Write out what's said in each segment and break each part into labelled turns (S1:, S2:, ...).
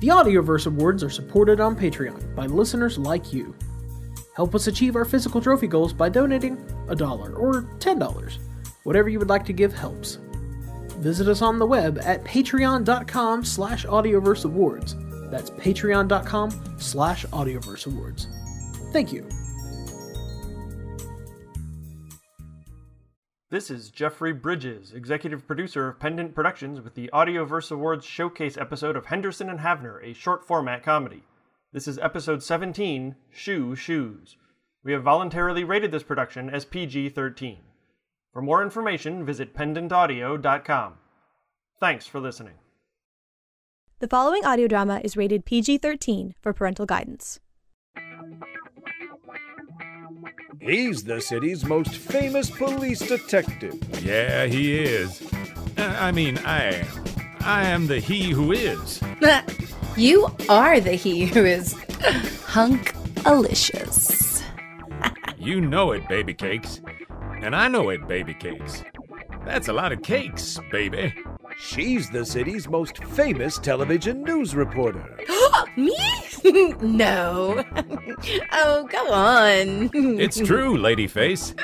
S1: The Audioverse Awards are supported on Patreon by listeners like you. Help us achieve our physical trophy goals by donating a dollar or $10. Whatever you would like to give helps. Visit us on the web at patreon.com slash audioverse awards. That's patreon.com slash audioverse awards. Thank you.
S2: This is Jeffrey Bridges, executive producer of Pendant Productions, with the Audioverse Awards showcase episode of Henderson and Havner, a short format comedy. This is episode 17 Shoe Shoes. We have voluntarily rated this production as PG 13. For more information, visit pendantaudio.com. Thanks for listening.
S3: The following audio drama is rated PG 13 for parental guidance.
S4: He's the city's most famous police detective.
S5: Yeah, he is. Uh, I mean, I am. I am the he who is.
S6: you are the he who is hunk alicious.
S5: you know it, baby cakes. And I know it, baby cakes. That's a lot of cakes, baby.
S4: She's the city's most famous television news reporter.
S6: Me? no. oh, go on.
S5: it's true, Ladyface.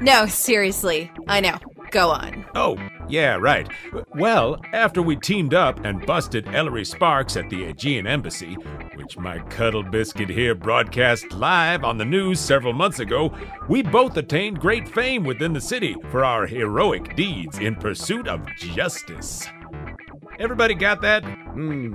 S6: no, seriously. I know. Go on.
S5: Oh, yeah, right. Well, after we teamed up and busted Ellery Sparks at the Aegean Embassy, which my cuddle biscuit here broadcast live on the news several months ago, we both attained great fame within the city for our heroic deeds in pursuit of justice. Everybody got that?
S4: Hmm.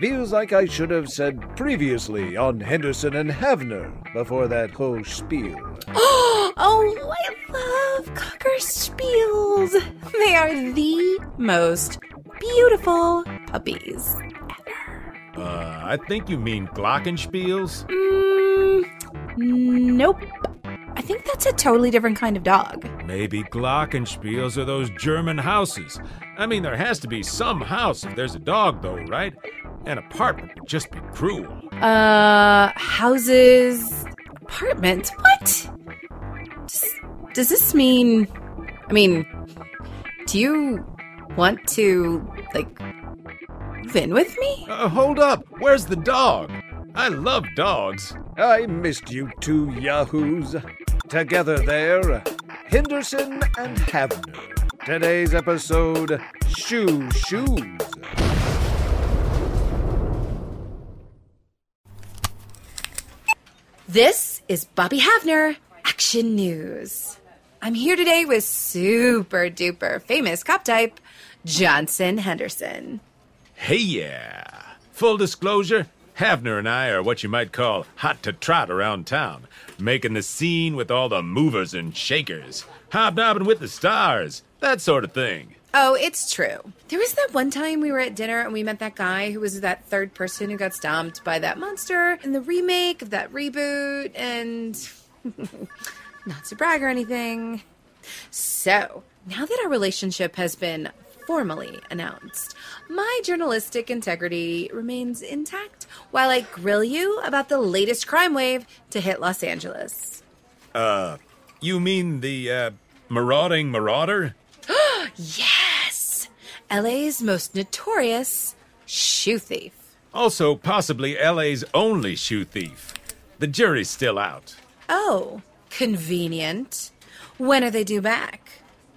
S4: Feels like I should have said previously on Henderson and Havner before that whole spiel.
S6: oh, I love cocker spiels. They are the most beautiful puppies ever.
S5: Uh, I think you mean Glockenspiels?
S6: Mm, nope. I think that's a totally different kind of dog.
S5: Maybe Glockenspiels are those German houses. I mean, there has to be some house if there's a dog, though, right? An apartment would just be cruel.
S6: Uh, houses, apartment. What? Does, does this mean? I mean, do you want to like move in with me?
S5: Uh, hold up. Where's the dog? I love dogs.
S4: I missed you two yahoos. Together there, Henderson and Havner. Today's episode Shoe Shoes.
S6: This is Bobby Havner, Action News. I'm here today with super duper famous cop type, Johnson Henderson.
S5: Hey, yeah. Full disclosure, Havner and I are what you might call hot to trot around town, making the scene with all the movers and shakers, hobnobbing with the stars, that sort of thing.
S6: Oh, it's true. There was that one time we were at dinner and we met that guy who was that third person who got stomped by that monster in the remake of that reboot, and not to brag or anything. So, now that our relationship has been formally announced, my journalistic integrity remains intact while I grill you about the latest crime wave to hit Los Angeles.
S5: Uh, you mean the, uh, marauding marauder?
S6: yes! LA's most notorious shoe thief.
S5: Also, possibly LA's only shoe thief. The jury's still out.
S6: Oh, convenient. When are they due back?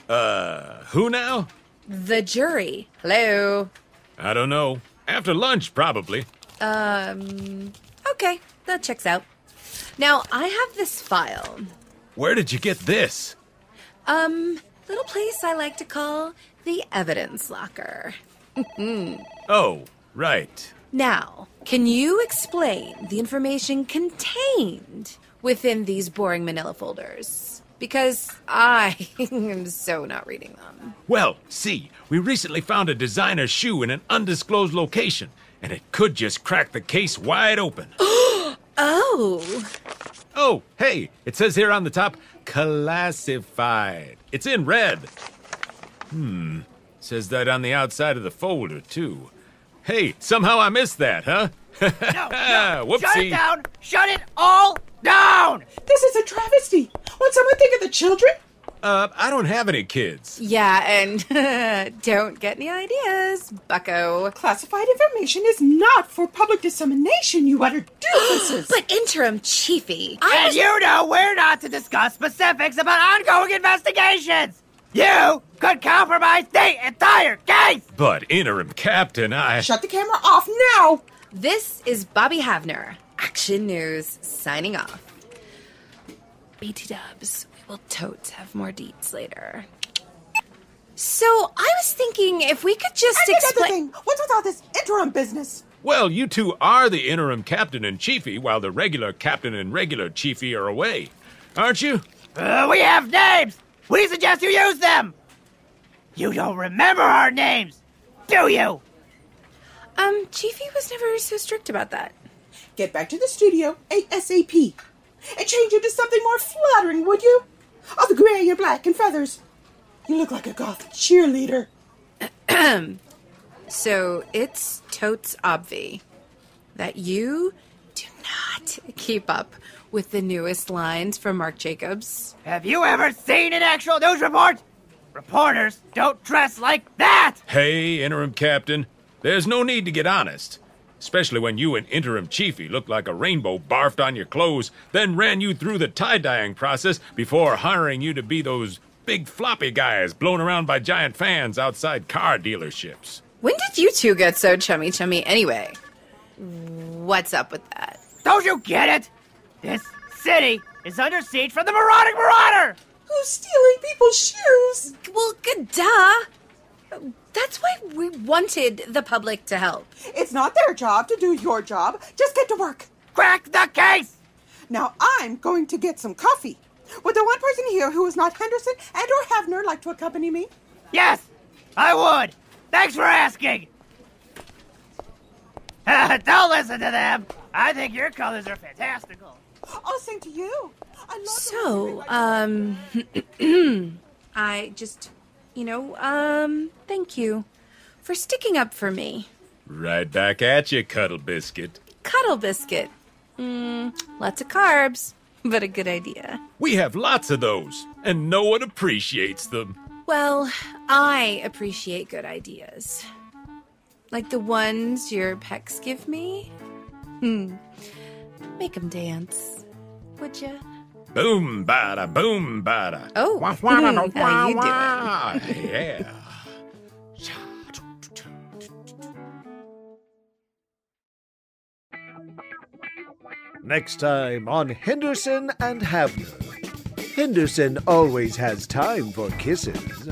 S5: Uh, who now?
S6: The jury. Hello.
S5: I don't know. After lunch, probably.
S6: Um, okay, that checks out. Now, I have this file.
S5: Where did you get this?
S6: Um, little place I like to call the evidence locker.
S5: oh, right.
S6: Now, can you explain the information contained within these boring manila folders? Because I am so not reading them.
S5: Well, see, we recently found a designer shoe in an undisclosed location, and it could just crack the case wide open.
S6: oh!
S5: Oh, hey, it says here on the top, classified. It's in red. Hmm, says that on the outside of the folder, too. Hey, somehow I missed that, huh?
S7: no, no. Whoopsie. Shut it down! Shut it all down!
S8: This is a travesty. Won't someone think of the children?
S5: Uh, I don't have any kids.
S6: Yeah, and don't get any ideas, bucko.
S8: Classified information is not for public dissemination, you utter doofuses.
S6: But interim chiefy,
S9: I and you know we're not to discuss specifics about ongoing investigations. You could compromise the entire case.
S5: But interim captain, I.
S8: Shut the camera off now.
S6: This is Bobby Havner, Action News, signing off. BT Dubs, we will totes have more deets later. So I was thinking if we could just explain.
S8: what's with all this interim business?
S5: Well, you two are the interim captain and chiefy, while the regular captain and regular chiefy are away, aren't you?
S9: Uh, we have names. We suggest you use them. You don't remember our names, do you?
S6: Um, Chiefy was never so strict about that.
S8: Get back to the studio ASAP. And change into something more flattering, would you? All the gray and black and feathers. You look like a goth cheerleader.
S6: so it's totes obvi that you do not keep up with the newest lines from Marc Jacobs.
S9: Have you ever seen an actual news report? Reporters don't dress like that!
S5: Hey, interim captain, there's no need to get honest. Especially when you and interim chiefy looked like a rainbow barfed on your clothes, then ran you through the tie dyeing process before hiring you to be those big floppy guys blown around by giant fans outside car dealerships.
S6: When did you two get so chummy chummy anyway? What's up with that?
S9: Don't you get it? This city is under siege from the marauding marauder!
S8: Who's stealing people's shoes?
S6: Well, good duh. That's why we wanted the public to help.
S8: It's not their job to do your job. Just get to work.
S9: Crack the case!
S8: Now I'm going to get some coffee. Would the one person here who is not Henderson and or Havner like to accompany me?
S9: Yes, I would. Thanks for asking. Don't listen to them. I think your colors are fantastical.
S8: Oh, same to you. I love
S6: so, um, I just, you know, um, thank you for sticking up for me.
S5: Right back at you, Cuddle Biscuit.
S6: Cuddle Biscuit. Mmm, lots of carbs, but a good idea.
S5: We have lots of those, and no one appreciates them.
S6: Well, I appreciate good ideas. Like the ones your pecs give me? Hmm. Make them dance, would ya?
S5: Boom, bada, boom, bada.
S6: Oh, hmm, how you doing?
S5: yeah.
S4: Next time on Henderson and Havner. Henderson always has time for kisses.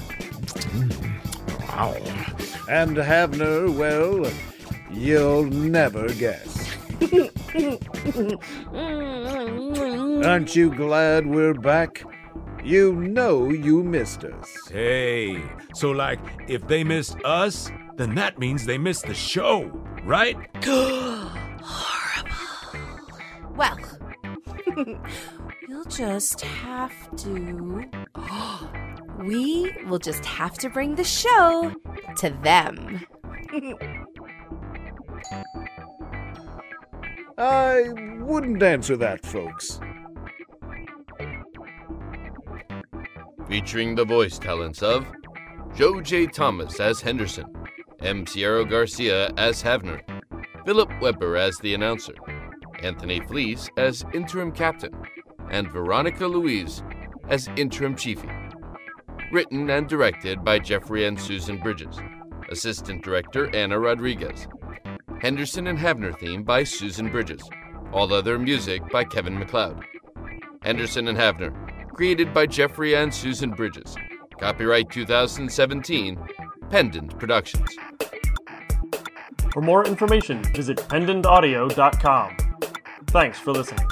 S5: Wow.
S4: And Havner, well, you'll never guess. Aren't you glad we're back? You know you missed us.
S5: Hey, so like, if they missed us, then that means they missed the show, right?
S6: Horrible. Well, we'll just have to. we will just have to bring the show to them.
S4: I wouldn't answer that, folks.
S10: Featuring the voice talents of Joe J. Thomas as Henderson, M. Sierra Garcia as Havner, Philip Weber as the announcer, Anthony Fleece as interim captain, and Veronica Louise as interim chiefy. Written and directed by Jeffrey and Susan Bridges. Assistant director Anna Rodriguez. Henderson and Havner theme by Susan Bridges. All other music by Kevin MacLeod. Henderson and Havner, created by Jeffrey and Susan Bridges. Copyright 2017, Pendant Productions.
S2: For more information, visit pendantaudio.com. Thanks for listening.